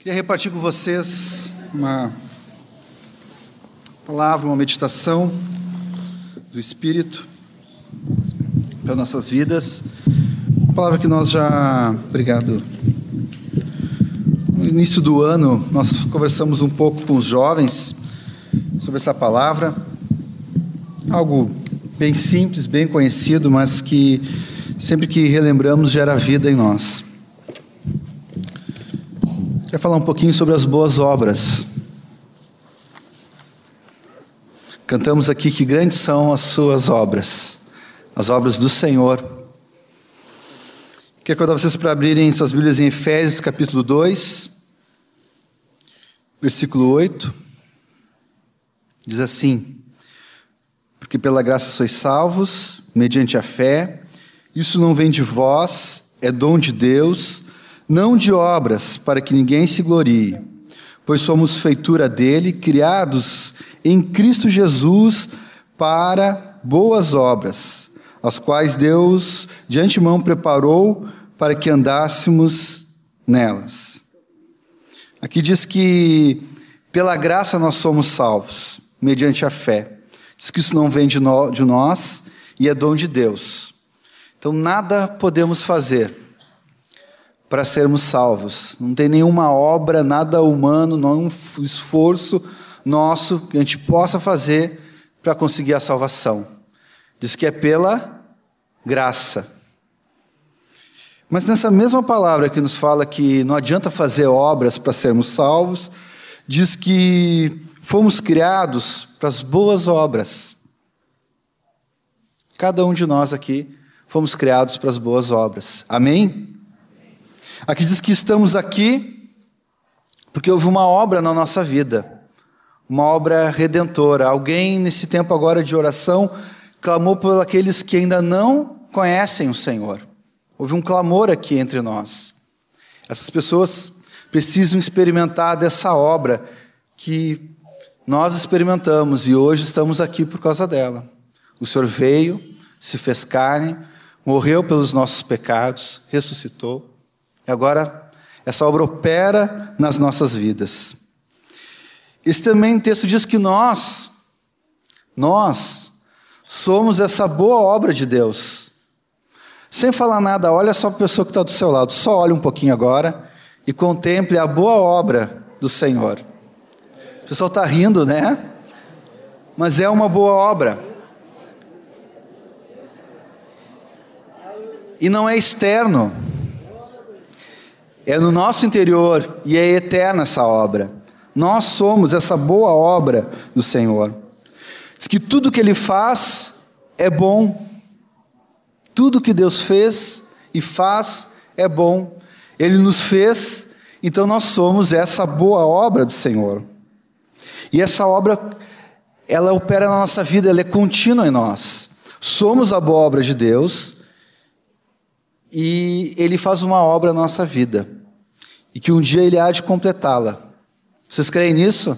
Queria repartir com vocês uma palavra, uma meditação do Espírito para nossas vidas. Uma palavra que nós já. Obrigado. No início do ano, nós conversamos um pouco com os jovens sobre essa palavra. Algo bem simples, bem conhecido, mas que sempre que relembramos gera vida em nós. Queria falar um pouquinho sobre as boas obras. Cantamos aqui que grandes são as suas obras, as obras do Senhor. Quero convidar vocês para abrirem suas Bíblias em Efésios capítulo 2, versículo 8. Diz assim: Porque pela graça sois salvos, mediante a fé, isso não vem de vós, é dom de Deus não de obras, para que ninguém se glorie, pois somos feitura dele, criados em Cristo Jesus para boas obras, as quais Deus de antemão preparou para que andássemos nelas. Aqui diz que pela graça nós somos salvos, mediante a fé. Diz que isso não vem de, nós e é dom de Deus. Então nada podemos fazer para sermos salvos. Não tem nenhuma obra, nada humano, nenhum esforço nosso que a gente possa fazer para conseguir a salvação. Diz que é pela graça. Mas nessa mesma palavra que nos fala que não adianta fazer obras para sermos salvos, diz que fomos criados para as boas obras. Cada um de nós aqui fomos criados para as boas obras. Amém? Aqui diz que estamos aqui porque houve uma obra na nossa vida, uma obra redentora. Alguém, nesse tempo agora de oração, clamou por aqueles que ainda não conhecem o Senhor. Houve um clamor aqui entre nós. Essas pessoas precisam experimentar dessa obra que nós experimentamos e hoje estamos aqui por causa dela. O Senhor veio, se fez carne, morreu pelos nossos pecados, ressuscitou agora, essa obra opera nas nossas vidas. Esse também texto diz que nós, nós, somos essa boa obra de Deus. Sem falar nada, olha só para a pessoa que está do seu lado, só olhe um pouquinho agora e contemple a boa obra do Senhor. O pessoal está rindo, né? Mas é uma boa obra. E não é externo é no nosso interior e é eterna essa obra. Nós somos essa boa obra do Senhor. Diz que tudo que Ele faz é bom. Tudo que Deus fez e faz é bom. Ele nos fez, então nós somos essa boa obra do Senhor. E essa obra, ela opera na nossa vida, ela é contínua em nós. Somos a boa obra de Deus e Ele faz uma obra na nossa vida e que um dia ele há de completá-la. Vocês creem nisso?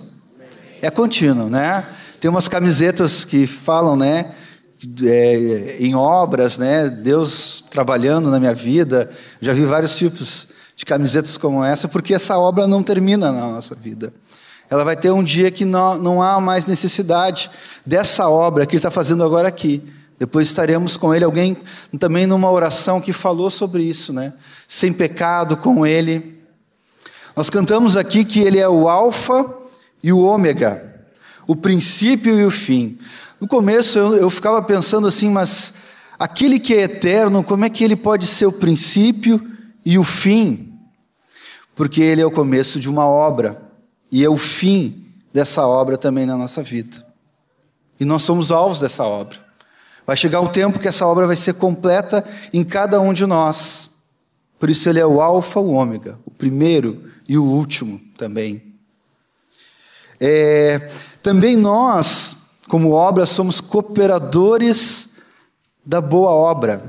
É contínuo, né? Tem umas camisetas que falam, né? É, em obras, né? Deus trabalhando na minha vida. Já vi vários tipos de camisetas como essa, porque essa obra não termina na nossa vida. Ela vai ter um dia que não, não há mais necessidade dessa obra que Ele está fazendo agora aqui. Depois estaremos com Ele. Alguém também numa oração que falou sobre isso, né? Sem pecado com Ele nós cantamos aqui que ele é o Alfa e o Ômega, o princípio e o fim. No começo eu, eu ficava pensando assim, mas aquele que é eterno, como é que ele pode ser o princípio e o fim? Porque ele é o começo de uma obra e é o fim dessa obra também na nossa vida. E nós somos alvos dessa obra. Vai chegar um tempo que essa obra vai ser completa em cada um de nós. Por isso ele é o Alfa, o Ômega, o primeiro e o último também. É, também nós, como obra, somos cooperadores da boa obra.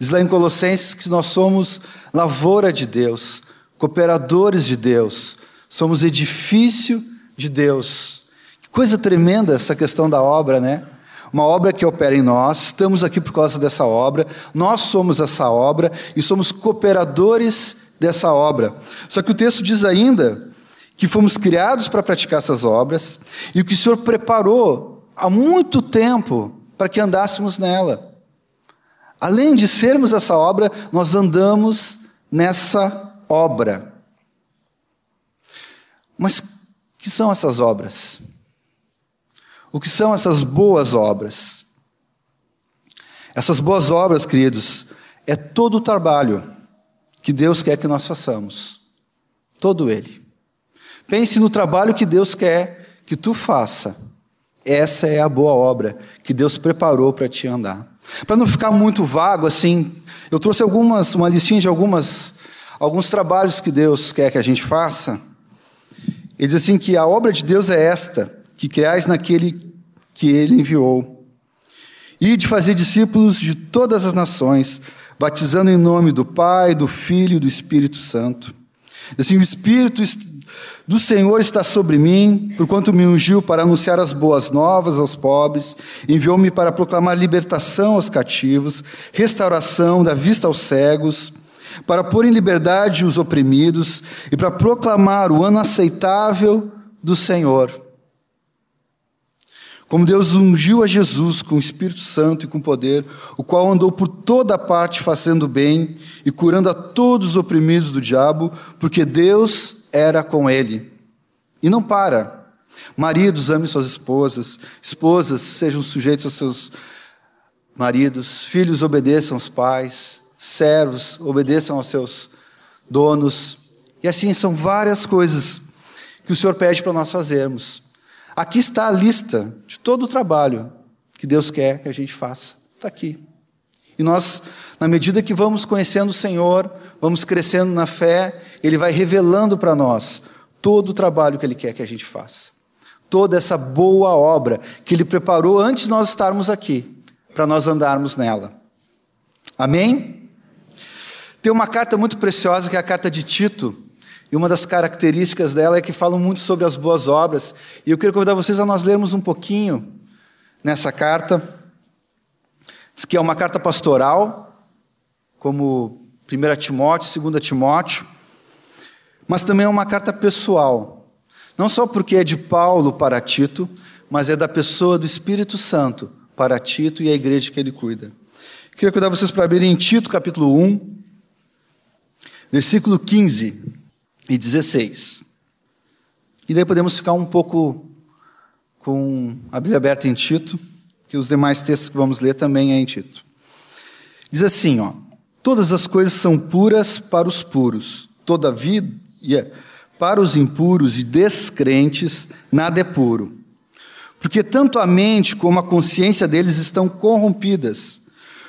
Diz lá em Colossenses que nós somos lavoura de Deus, cooperadores de Deus, somos edifício de Deus. Que coisa tremenda essa questão da obra, né? Uma obra que opera em nós, estamos aqui por causa dessa obra, nós somos essa obra e somos cooperadores dessa obra. Só que o texto diz ainda que fomos criados para praticar essas obras e o que o Senhor preparou há muito tempo para que andássemos nela. Além de sermos essa obra, nós andamos nessa obra. Mas que são essas obras? O que são essas boas obras? Essas boas obras, queridos, é todo o trabalho que Deus quer que nós façamos. Todo ele. Pense no trabalho que Deus quer que tu faça. Essa é a boa obra que Deus preparou para te andar. Para não ficar muito vago assim, eu trouxe algumas, uma listinha de algumas, alguns trabalhos que Deus quer que a gente faça. Ele diz assim que a obra de Deus é esta, que criais naquele que ele enviou e de fazer discípulos de todas as nações, batizando em nome do Pai, do Filho e do Espírito Santo. Assim, o Espírito do Senhor está sobre mim, porquanto me ungiu para anunciar as boas novas aos pobres, enviou-me para proclamar libertação aos cativos, restauração da vista aos cegos, para pôr em liberdade os oprimidos e para proclamar o ano aceitável do Senhor como Deus ungiu a Jesus com o Espírito Santo e com poder, o qual andou por toda parte fazendo bem e curando a todos os oprimidos do diabo, porque Deus era com ele. E não para. Maridos, amem suas esposas, esposas, sejam sujeitos aos seus maridos, filhos, obedeçam aos pais, servos, obedeçam aos seus donos. E assim são várias coisas que o Senhor pede para nós fazermos. Aqui está a lista de todo o trabalho que Deus quer que a gente faça. Está aqui. E nós, na medida que vamos conhecendo o Senhor, vamos crescendo na fé, Ele vai revelando para nós todo o trabalho que Ele quer que a gente faça. Toda essa boa obra que Ele preparou antes de nós estarmos aqui, para nós andarmos nela. Amém? Tem uma carta muito preciosa que é a carta de Tito, e uma das características dela é que falam muito sobre as boas obras. E eu quero convidar vocês a nós lermos um pouquinho nessa carta. Diz que é uma carta pastoral, como 1 Timóteo, 2 Timóteo, mas também é uma carta pessoal. Não só porque é de Paulo para Tito, mas é da pessoa do Espírito Santo para Tito e a igreja que ele cuida. Queria convidar vocês para abrirem em Tito, capítulo 1, versículo 15 e 16. E daí podemos ficar um pouco com a Bíblia aberta em Tito, que os demais textos que vamos ler também é em Tito. Diz assim, ó: Todas as coisas são puras para os puros, todavia, para os impuros e descrentes, nada é puro. Porque tanto a mente como a consciência deles estão corrompidas.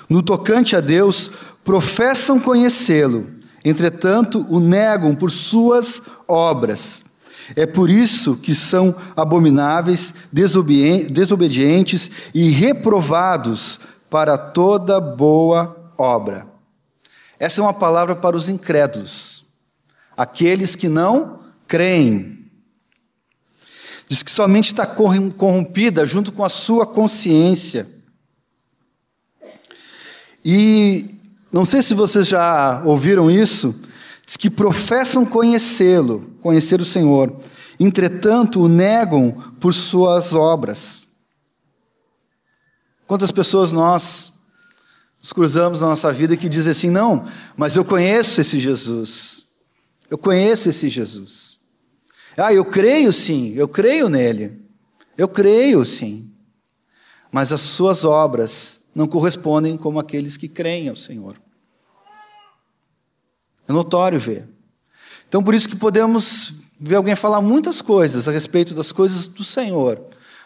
No tocante a Deus, professam conhecê-lo, Entretanto, o negam por suas obras. É por isso que são abomináveis, desobedientes e reprovados para toda boa obra. Essa é uma palavra para os incrédulos, aqueles que não creem. Diz que somente está corrompida junto com a sua consciência. E não sei se vocês já ouviram isso, diz que professam conhecê-lo, conhecer o Senhor, entretanto o negam por suas obras. Quantas pessoas nós nos cruzamos na nossa vida que dizem assim: não, mas eu conheço esse Jesus, eu conheço esse Jesus. Ah, eu creio sim, eu creio nele, eu creio sim, mas as suas obras não correspondem como aqueles que creem ao Senhor. É notório ver. Então, por isso que podemos ver alguém falar muitas coisas a respeito das coisas do Senhor,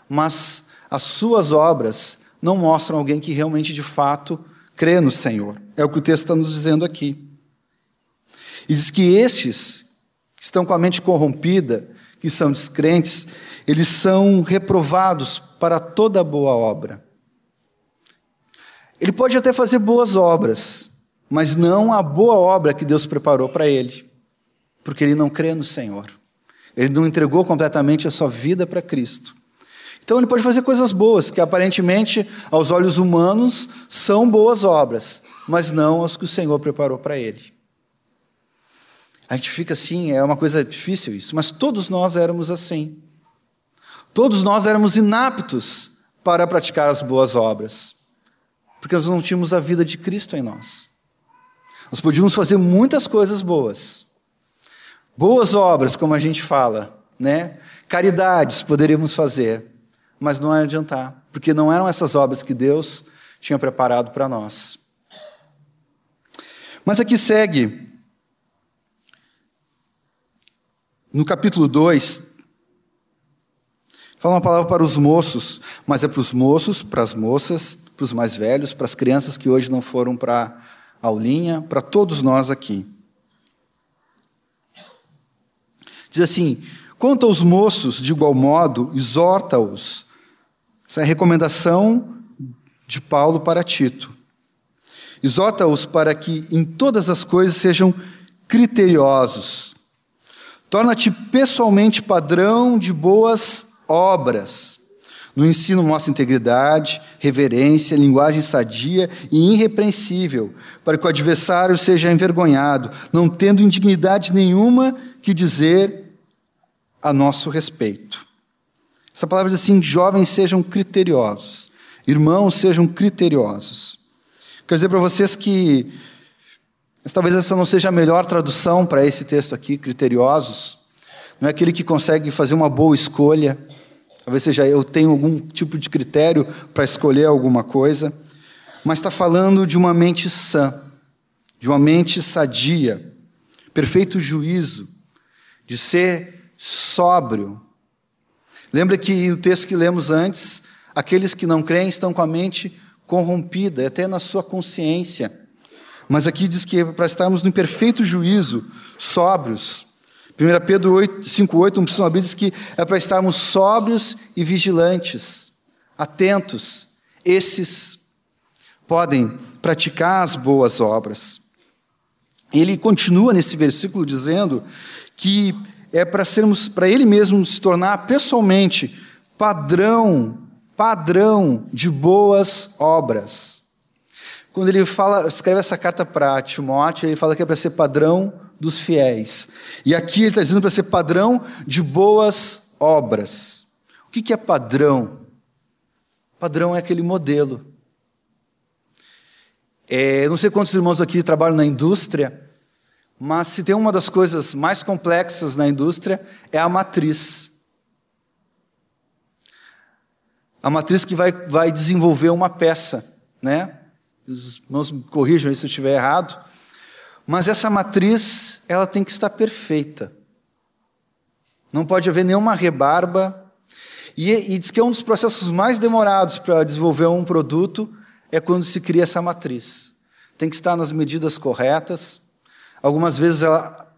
mas as suas obras não mostram alguém que realmente, de fato, crê no Senhor. É o que o texto está nos dizendo aqui. E diz que estes que estão com a mente corrompida, que são descrentes, eles são reprovados para toda boa obra. Ele pode até fazer boas obras, mas não a boa obra que Deus preparou para ele, porque ele não crê no Senhor. Ele não entregou completamente a sua vida para Cristo. Então ele pode fazer coisas boas, que aparentemente, aos olhos humanos, são boas obras, mas não as que o Senhor preparou para ele. A gente fica assim, é uma coisa difícil isso, mas todos nós éramos assim. Todos nós éramos inaptos para praticar as boas obras, porque nós não tínhamos a vida de Cristo em nós. Nós podíamos fazer muitas coisas boas, boas obras, como a gente fala, né? Caridades poderíamos fazer, mas não ia adiantar, porque não eram essas obras que Deus tinha preparado para nós. Mas aqui segue, no capítulo 2, fala uma palavra para os moços, mas é para os moços, para as moças, para os mais velhos, para as crianças que hoje não foram para a aulinha, para todos nós aqui. Diz assim: quanto aos moços, de igual modo, exorta-os. Essa é a recomendação de Paulo para Tito. Exorta-os para que em todas as coisas sejam criteriosos. Torna-te pessoalmente padrão de boas obras. No ensino mostra integridade, reverência, linguagem sadia e irrepreensível, para que o adversário seja envergonhado, não tendo indignidade nenhuma que dizer a nosso respeito. Essa palavra diz assim: jovens sejam criteriosos, irmãos sejam criteriosos. Quero dizer para vocês que talvez essa não seja a melhor tradução para esse texto aqui, criteriosos. Não é aquele que consegue fazer uma boa escolha Talvez seja eu tenho algum tipo de critério para escolher alguma coisa, mas está falando de uma mente sã, de uma mente sadia, perfeito juízo, de ser sóbrio. Lembra que no texto que lemos antes, aqueles que não creem estão com a mente corrompida, até na sua consciência. Mas aqui diz que é para estarmos no perfeito juízo, sóbrios, 1 Pedro 5,8, um precisa abrir, diz que é para estarmos sóbrios e vigilantes, atentos. Esses podem praticar as boas obras. Ele continua nesse versículo dizendo que é para sermos, para ele mesmo se tornar pessoalmente padrão, padrão de boas obras. Quando ele fala, escreve essa carta para Timóteo, ele fala que é para ser padrão dos fiéis. E aqui ele está dizendo para ser padrão de boas obras. O que é padrão? Padrão é aquele modelo. É, não sei quantos irmãos aqui trabalham na indústria, mas se tem uma das coisas mais complexas na indústria é a matriz. A matriz que vai, vai desenvolver uma peça, né? Os irmãos me corrijam se eu estiver errado. Mas essa matriz, ela tem que estar perfeita. Não pode haver nenhuma rebarba. E, e diz que é um dos processos mais demorados para desenvolver um produto é quando se cria essa matriz. Tem que estar nas medidas corretas. Algumas vezes ela,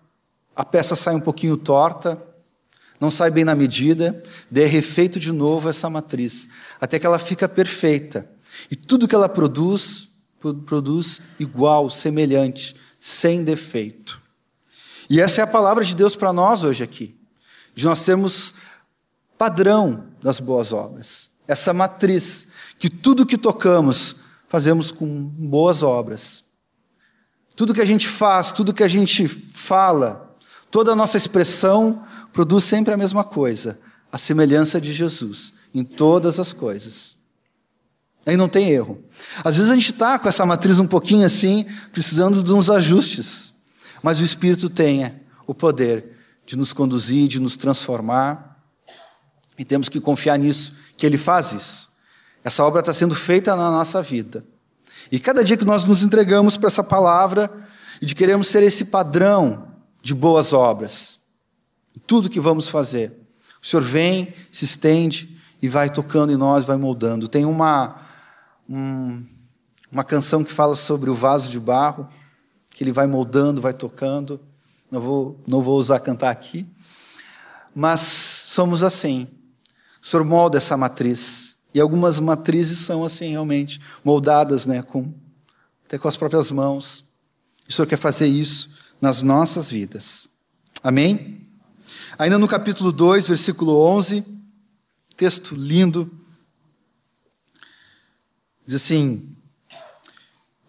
a peça sai um pouquinho torta, não sai bem na medida, daí é refeito de novo essa matriz, até que ela fica perfeita. E tudo que ela produz, produz igual, semelhante, sem defeito. E essa é a palavra de Deus para nós hoje aqui. De nós sermos padrão das boas obras. Essa matriz, que tudo que tocamos, fazemos com boas obras. Tudo que a gente faz, tudo que a gente fala, toda a nossa expressão produz sempre a mesma coisa, a semelhança de Jesus em todas as coisas. Aí não tem erro. Às vezes a gente está com essa matriz um pouquinho assim, precisando de uns ajustes. Mas o Espírito tem o poder de nos conduzir, de nos transformar. E temos que confiar nisso, que Ele faz isso. Essa obra está sendo feita na nossa vida. E cada dia que nós nos entregamos para essa palavra e de queremos ser esse padrão de boas obras, tudo que vamos fazer, o Senhor vem, se estende e vai tocando em nós, vai moldando. Tem uma um, uma canção que fala sobre o vaso de barro, que ele vai moldando, vai tocando. Não vou, não vou usar cantar aqui. Mas somos assim. O Senhor molda essa matriz. E algumas matrizes são assim, realmente, moldadas né, com, até com as próprias mãos. O Senhor quer fazer isso nas nossas vidas. Amém? Ainda no capítulo 2, versículo 11, texto lindo. Diz assim,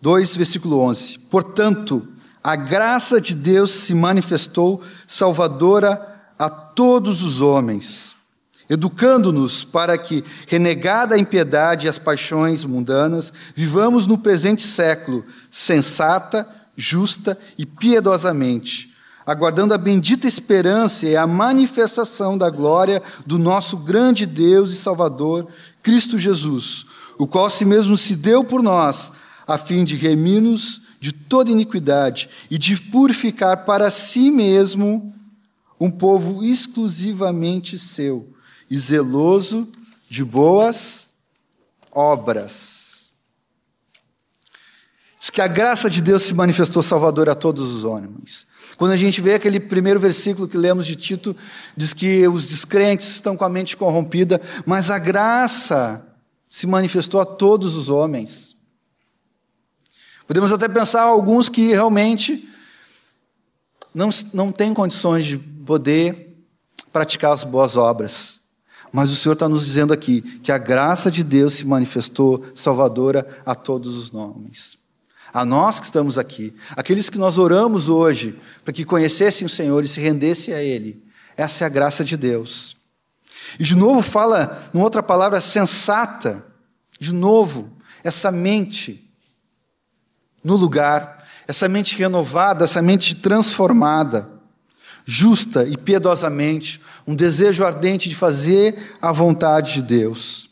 2, versículo 11: Portanto, a graça de Deus se manifestou salvadora a todos os homens, educando-nos para que, renegada a impiedade e as paixões mundanas, vivamos no presente século sensata, justa e piedosamente, aguardando a bendita esperança e a manifestação da glória do nosso grande Deus e Salvador, Cristo Jesus, o qual si mesmo se deu por nós, a fim de remir-nos de toda iniquidade e de purificar para si mesmo um povo exclusivamente seu e zeloso de boas obras. Diz que a graça de Deus se manifestou salvadora a todos os homens. Quando a gente vê aquele primeiro versículo que lemos de Tito, diz que os descrentes estão com a mente corrompida, mas a graça se manifestou a todos os homens. Podemos até pensar alguns que realmente não, não têm condições de poder praticar as boas obras. Mas o Senhor está nos dizendo aqui que a graça de Deus se manifestou salvadora a todos os homens. A nós que estamos aqui, aqueles que nós oramos hoje para que conhecessem o Senhor e se rendessem a Ele. Essa é a graça de Deus. E de novo fala, numa outra palavra, sensata. De novo, essa mente no lugar, essa mente renovada, essa mente transformada justa e piedosamente, um desejo ardente de fazer a vontade de Deus.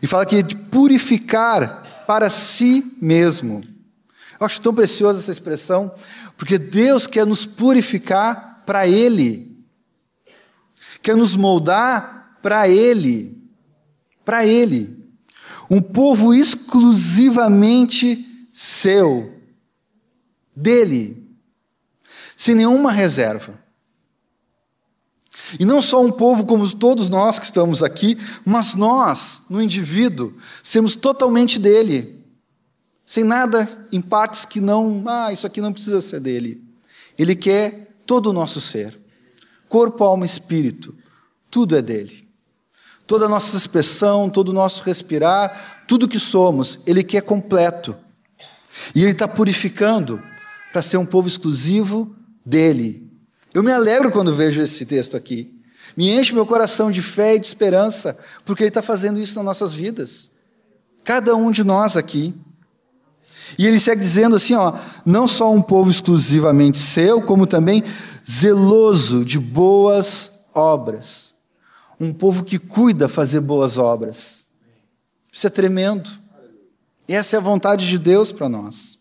E fala que de purificar para si mesmo. Eu acho tão preciosa essa expressão, porque Deus quer nos purificar para Ele, quer nos moldar para Ele, para Ele. Um povo exclusivamente seu, dele sem nenhuma reserva. E não só um povo como todos nós que estamos aqui, mas nós, no indivíduo, sermos totalmente dele, sem nada em partes que não, ah, isso aqui não precisa ser dele. Ele quer todo o nosso ser, corpo, alma, espírito, tudo é dele. Toda a nossa expressão, todo o nosso respirar, tudo que somos, ele quer completo. E ele está purificando para ser um povo exclusivo dele. Eu me alegro quando vejo esse texto aqui. Me enche meu coração de fé e de esperança, porque ele está fazendo isso nas nossas vidas. Cada um de nós aqui. E ele segue dizendo assim: ó, não só um povo exclusivamente seu, como também zeloso de boas obras. Um povo que cuida fazer boas obras. Isso é tremendo. E essa é a vontade de Deus para nós.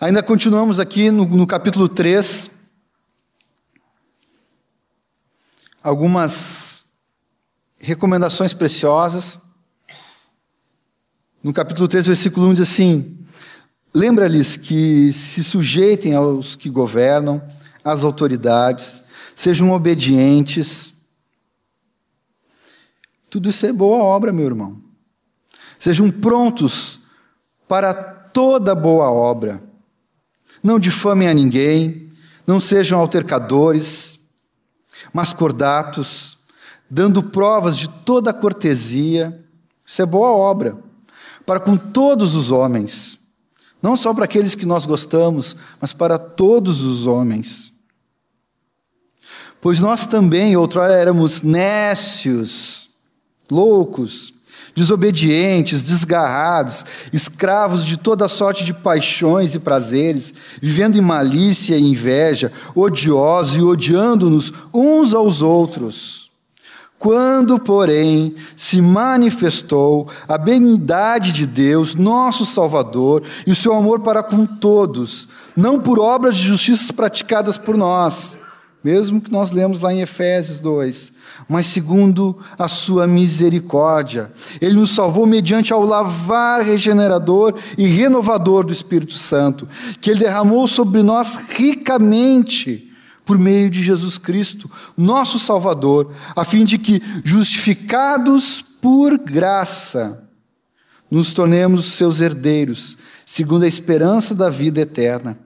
Ainda continuamos aqui no, no capítulo 3. Algumas recomendações preciosas. No capítulo 3, versículo 1 diz assim: Lembra-lhes que se sujeitem aos que governam, às autoridades, sejam obedientes. Tudo isso é boa obra, meu irmão. Sejam prontos para toda boa obra não difamem a ninguém, não sejam altercadores, mas cordatos, dando provas de toda a cortesia. Isso é boa obra, para com todos os homens, não só para aqueles que nós gostamos, mas para todos os homens. Pois nós também, outrora, éramos nécios, loucos, desobedientes, desgarrados, escravos de toda sorte de paixões e prazeres, vivendo em malícia e inveja, odiosos e odiando-nos uns aos outros. Quando, porém, se manifestou a benignidade de Deus, nosso Salvador, e o seu amor para com todos, não por obras de justiça praticadas por nós, mesmo que nós lemos lá em Efésios 2, mas segundo a sua misericórdia. Ele nos salvou mediante ao lavar regenerador e renovador do Espírito Santo, que ele derramou sobre nós ricamente por meio de Jesus Cristo, nosso Salvador, a fim de que, justificados por graça, nos tornemos seus herdeiros, segundo a esperança da vida eterna.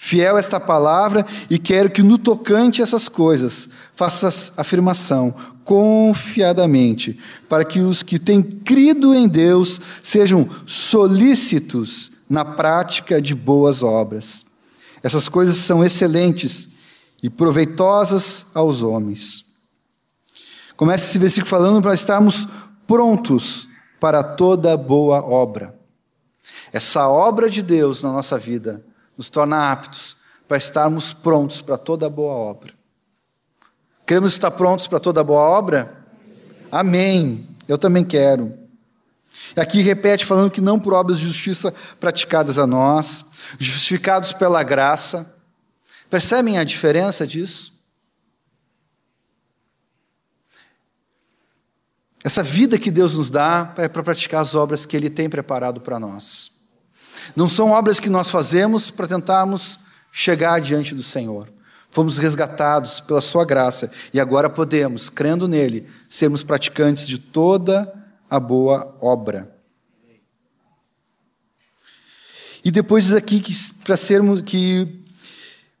Fiel esta palavra e quero que no tocante a essas coisas faças afirmação confiadamente, para que os que têm crido em Deus sejam solícitos na prática de boas obras. Essas coisas são excelentes e proveitosas aos homens. Começa esse versículo falando para estarmos prontos para toda boa obra. Essa obra de Deus na nossa vida nos torna aptos para estarmos prontos para toda boa obra. Queremos estar prontos para toda boa obra? Amém. Eu também quero. Aqui repete falando que não por obras de justiça praticadas a nós, justificados pela graça. Percebem a diferença disso? Essa vida que Deus nos dá é para praticar as obras que Ele tem preparado para nós. Não são obras que nós fazemos para tentarmos chegar diante do Senhor. Fomos resgatados pela Sua graça e agora podemos, crendo nele, sermos praticantes de toda a boa obra. E depois diz aqui que para sermos que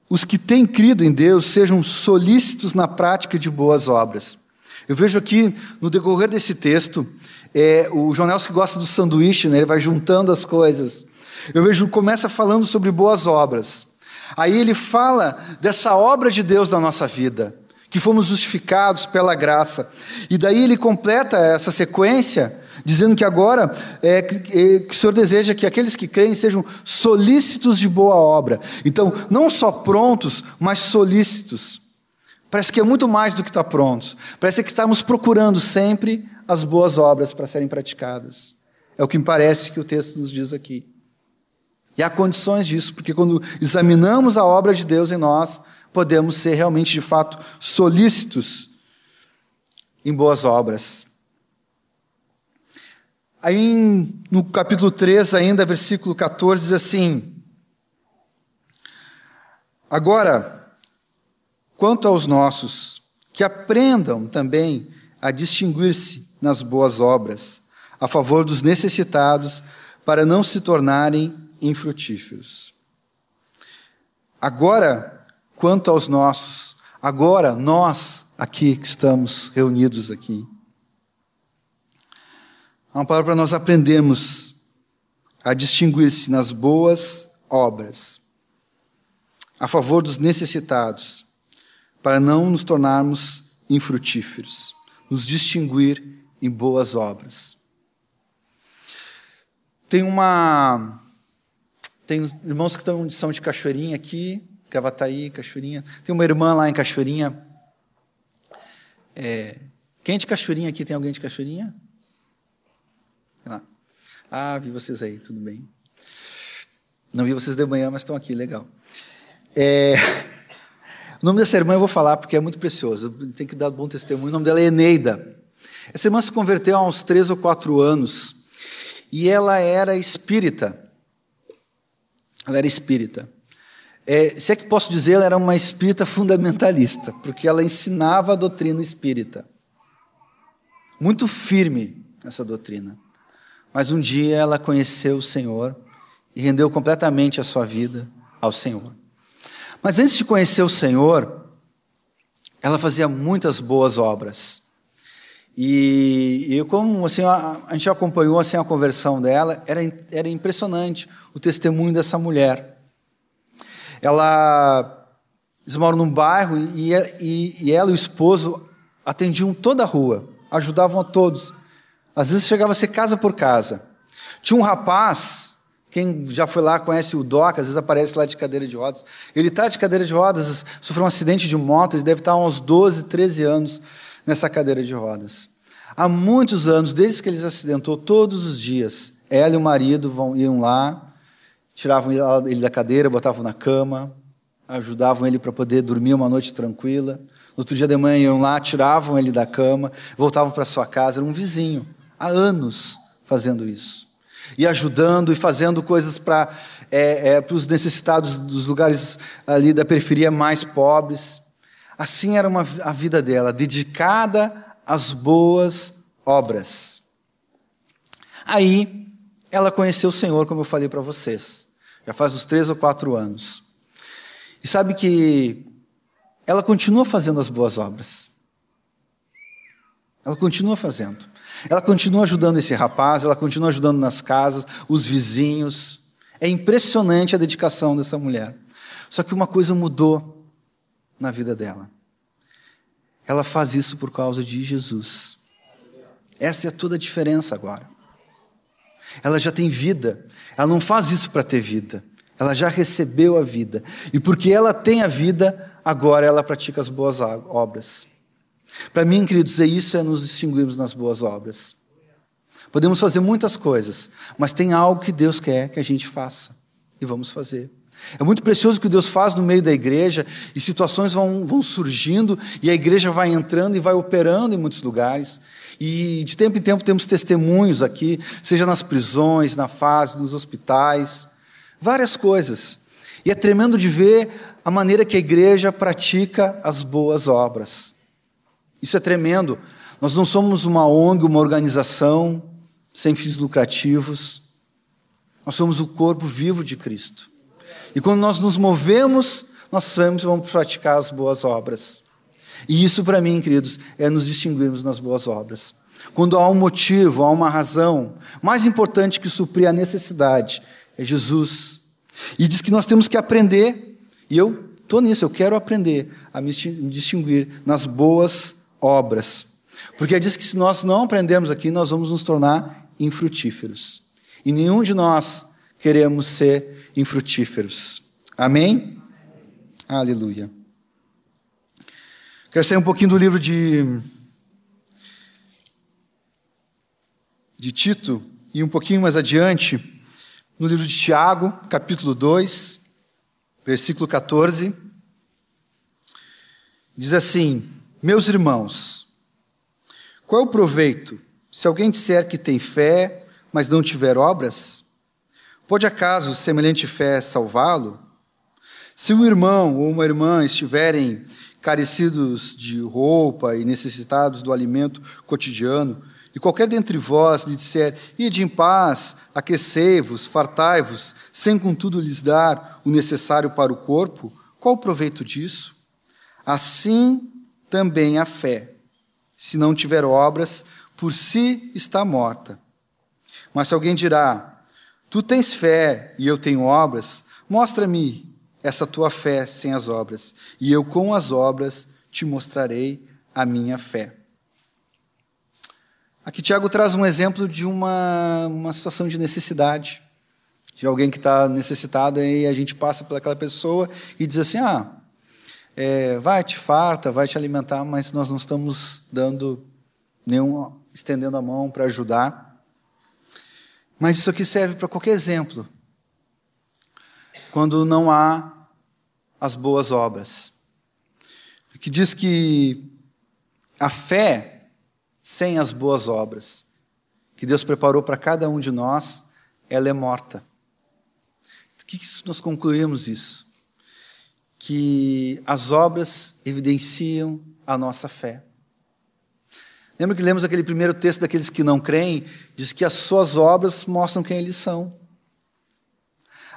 os que têm crido em Deus sejam solícitos na prática de boas obras. Eu vejo aqui no decorrer desse texto, é, o que gosta do sanduíche, né, ele vai juntando as coisas. Eu vejo começa falando sobre boas obras. Aí ele fala dessa obra de Deus na nossa vida, que fomos justificados pela graça. E daí ele completa essa sequência dizendo que agora é, que o Senhor deseja que aqueles que creem sejam solícitos de boa obra. Então, não só prontos, mas solícitos. Parece que é muito mais do que estar prontos. Parece que estamos procurando sempre as boas obras para serem praticadas. É o que me parece que o texto nos diz aqui. E há condições disso, porque quando examinamos a obra de Deus em nós, podemos ser realmente, de fato, solícitos em boas obras. Aí no capítulo 3, ainda, versículo 14, diz assim: Agora, quanto aos nossos, que aprendam também a distinguir-se nas boas obras, a favor dos necessitados, para não se tornarem infrutíferos. Agora, quanto aos nossos, agora nós aqui que estamos reunidos aqui, há uma palavra para nós aprendermos a distinguir-se nas boas obras, a favor dos necessitados, para não nos tornarmos infrutíferos, nos distinguir em boas obras. Tem uma tem irmãos que estão, são de Cachoeirinha aqui, Gravataí, Cachoeirinha. Tem uma irmã lá em Cachoeirinha. É, quem é de Cachoeirinha aqui? Tem alguém de Cachoeirinha? Lá. Ah, vi vocês aí, tudo bem. Não vi vocês de manhã, mas estão aqui, legal. É, o nome dessa irmã eu vou falar porque é muito precioso, tem que dar bom testemunho. O nome dela é Eneida. Essa irmã se converteu há uns três ou quatro anos e ela era espírita. Ela era espírita. É, se é que posso dizer, ela era uma espírita fundamentalista, porque ela ensinava a doutrina espírita. Muito firme essa doutrina. Mas um dia ela conheceu o Senhor e rendeu completamente a sua vida ao Senhor. Mas antes de conhecer o Senhor, ela fazia muitas boas obras. E, e como assim, a, a, gente acompanhou assim, a conversão dela, era, era impressionante o testemunho dessa mulher. Ela, eles moram num bairro e, e, e ela e o esposo atendiam toda a rua, ajudavam a todos. Às vezes chegava a ser casa por casa. Tinha um rapaz, quem já foi lá conhece o Doc, às vezes aparece lá de cadeira de rodas. Ele está de cadeira de rodas, sofreu um acidente de moto, ele deve estar há uns 12, 13 anos nessa cadeira de rodas. Há muitos anos, desde que ele se acidentou, todos os dias, ela e o marido vão, iam lá, tiravam ele da cadeira, botavam na cama, ajudavam ele para poder dormir uma noite tranquila. No outro dia de manhã iam lá, tiravam ele da cama, voltavam para sua casa. Era um vizinho, há anos fazendo isso. E ajudando e fazendo coisas para é, é, os necessitados dos lugares ali da periferia mais pobres. Assim era uma, a vida dela, dedicada às boas obras. Aí, ela conheceu o Senhor, como eu falei para vocês, já faz uns três ou quatro anos. E sabe que ela continua fazendo as boas obras. Ela continua fazendo. Ela continua ajudando esse rapaz, ela continua ajudando nas casas, os vizinhos. É impressionante a dedicação dessa mulher. Só que uma coisa mudou na vida dela. Ela faz isso por causa de Jesus. Essa é toda a diferença agora. Ela já tem vida. Ela não faz isso para ter vida. Ela já recebeu a vida. E porque ela tem a vida, agora ela pratica as boas obras. Para mim, queridos, é isso é nos distinguirmos nas boas obras. Podemos fazer muitas coisas, mas tem algo que Deus quer que a gente faça. E vamos fazer. É muito precioso o que Deus faz no meio da igreja, e situações vão, vão surgindo, e a igreja vai entrando e vai operando em muitos lugares. E de tempo em tempo temos testemunhos aqui, seja nas prisões, na fase, nos hospitais, várias coisas. E é tremendo de ver a maneira que a igreja pratica as boas obras. Isso é tremendo. Nós não somos uma ONG, uma organização sem fins lucrativos. Nós somos o corpo vivo de Cristo. E quando nós nos movemos, nós sabemos vamos praticar as boas obras. E isso, para mim, queridos, é nos distinguirmos nas boas obras. Quando há um motivo, há uma razão, mais importante que suprir a necessidade é Jesus. E diz que nós temos que aprender, e eu estou nisso, eu quero aprender a me distinguir nas boas obras. Porque diz que se nós não aprendermos aqui, nós vamos nos tornar infrutíferos. E nenhum de nós queremos ser infrutíferos. Amém? Aleluia. Quero sair um pouquinho do livro de, de Tito e um pouquinho mais adiante, no livro de Tiago, capítulo 2, versículo 14. Diz assim: Meus irmãos, qual é o proveito se alguém disser que tem fé, mas não tiver obras? Pode acaso semelhante fé salvá-lo? Se um irmão ou uma irmã estiverem carecidos de roupa e necessitados do alimento cotidiano, e qualquer dentre vós lhe disser, ide em paz, aquecei-vos, fartai-vos, sem contudo lhes dar o necessário para o corpo, qual o proveito disso? Assim também a fé, se não tiver obras, por si está morta. Mas se alguém dirá, tu tens fé e eu tenho obras, mostra-me essa tua fé sem as obras, e eu com as obras te mostrarei a minha fé. Aqui Tiago traz um exemplo de uma, uma situação de necessidade, de alguém que está necessitado, e a gente passa pelaquela pessoa e diz assim: ah, é, vai te farta, vai te alimentar, mas nós não estamos dando nenhum, estendendo a mão para ajudar. Mas isso aqui serve para qualquer exemplo quando não há as boas obras. Que diz que a fé sem as boas obras que Deus preparou para cada um de nós, ela é morta. O que nós concluímos isso? Que as obras evidenciam a nossa fé. Lembra que lemos aquele primeiro texto daqueles que não creem? Diz que as suas obras mostram quem eles são.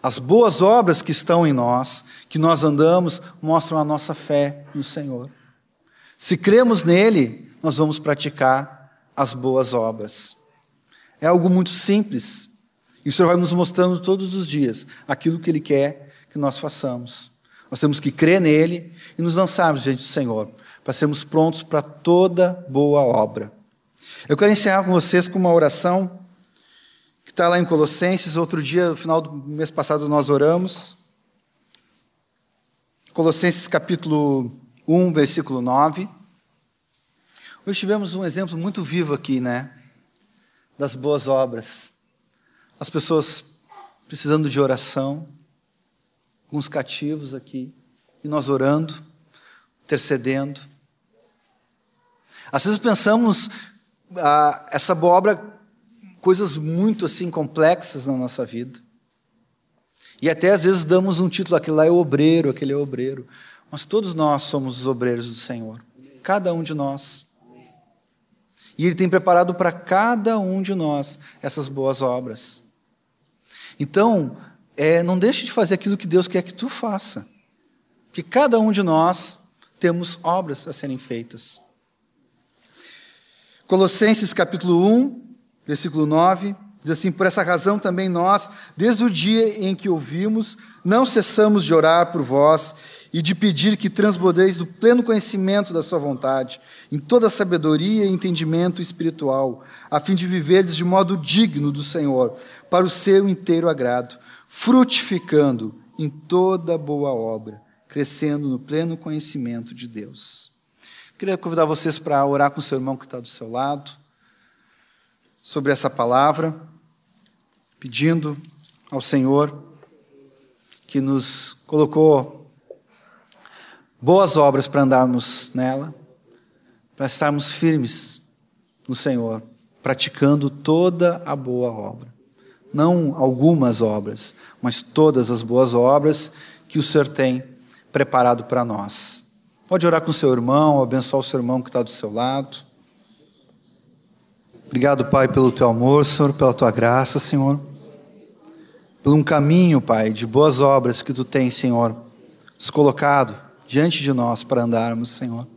As boas obras que estão em nós, que nós andamos, mostram a nossa fé no Senhor. Se cremos nele, nós vamos praticar as boas obras. É algo muito simples. E o Senhor vai nos mostrando todos os dias aquilo que Ele quer que nós façamos. Nós temos que crer nele e nos lançarmos diante do Senhor, para sermos prontos para toda boa obra. Eu quero encerrar com vocês com uma oração que está lá em Colossenses. Outro dia, no final do mês passado, nós oramos. Colossenses capítulo 1, versículo 9. Hoje tivemos um exemplo muito vivo aqui, né? Das boas obras. As pessoas precisando de oração, alguns cativos aqui, e nós orando, intercedendo. Às vezes pensamos ah, essa boa obra coisas muito assim complexas na nossa vida. E até às vezes damos um título, aquele lá é obreiro, aquele é obreiro. Mas todos nós somos os obreiros do Senhor. Cada um de nós. E Ele tem preparado para cada um de nós essas boas obras. Então, é, não deixe de fazer aquilo que Deus quer que tu faça. Porque cada um de nós temos obras a serem feitas. Colossenses capítulo 1, versículo 9, Diz assim: Por essa razão também nós, desde o dia em que ouvimos, não cessamos de orar por vós e de pedir que transbordeis do pleno conhecimento da Sua vontade, em toda sabedoria e entendimento espiritual, a fim de viverdes de modo digno do Senhor, para o seu inteiro agrado, frutificando em toda boa obra, crescendo no pleno conhecimento de Deus. Queria convidar vocês para orar com o seu irmão que está do seu lado, sobre essa palavra, pedindo ao Senhor que nos colocou boas obras para andarmos nela, para estarmos firmes no Senhor, praticando toda a boa obra. Não algumas obras, mas todas as boas obras que o Senhor tem preparado para nós. Pode orar com seu irmão, abençoar o seu irmão que está do seu lado. Obrigado, Pai, pelo teu amor, Senhor, pela tua graça, Senhor. Por um caminho, Pai, de boas obras que tu tens, Senhor, nos colocado diante de nós para andarmos, Senhor.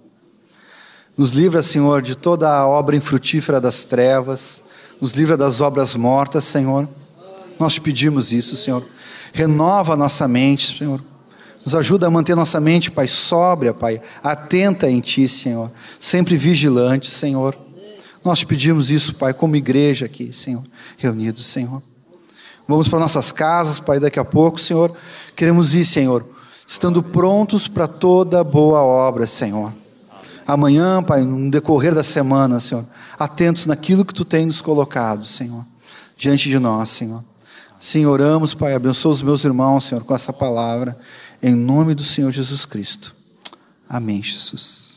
Nos livra, Senhor, de toda a obra infrutífera das trevas, nos livra das obras mortas, Senhor. Nós te pedimos isso, Senhor. Renova a nossa mente, Senhor. Nos ajuda a manter nossa mente, Pai, sóbria, Pai, atenta em Ti, Senhor. Sempre vigilante, Senhor. Nós te pedimos isso, Pai, como igreja aqui, Senhor, reunidos, Senhor. Vamos para nossas casas, Pai, daqui a pouco, Senhor. Queremos ir, Senhor, estando prontos para toda boa obra, Senhor. Amanhã, Pai, no decorrer da semana, Senhor, atentos naquilo que Tu tem nos colocado, Senhor, diante de nós, Senhor. Sim, oramos, Pai, abençoa os meus irmãos, Senhor, com essa palavra, em nome do Senhor Jesus Cristo. Amém, Jesus.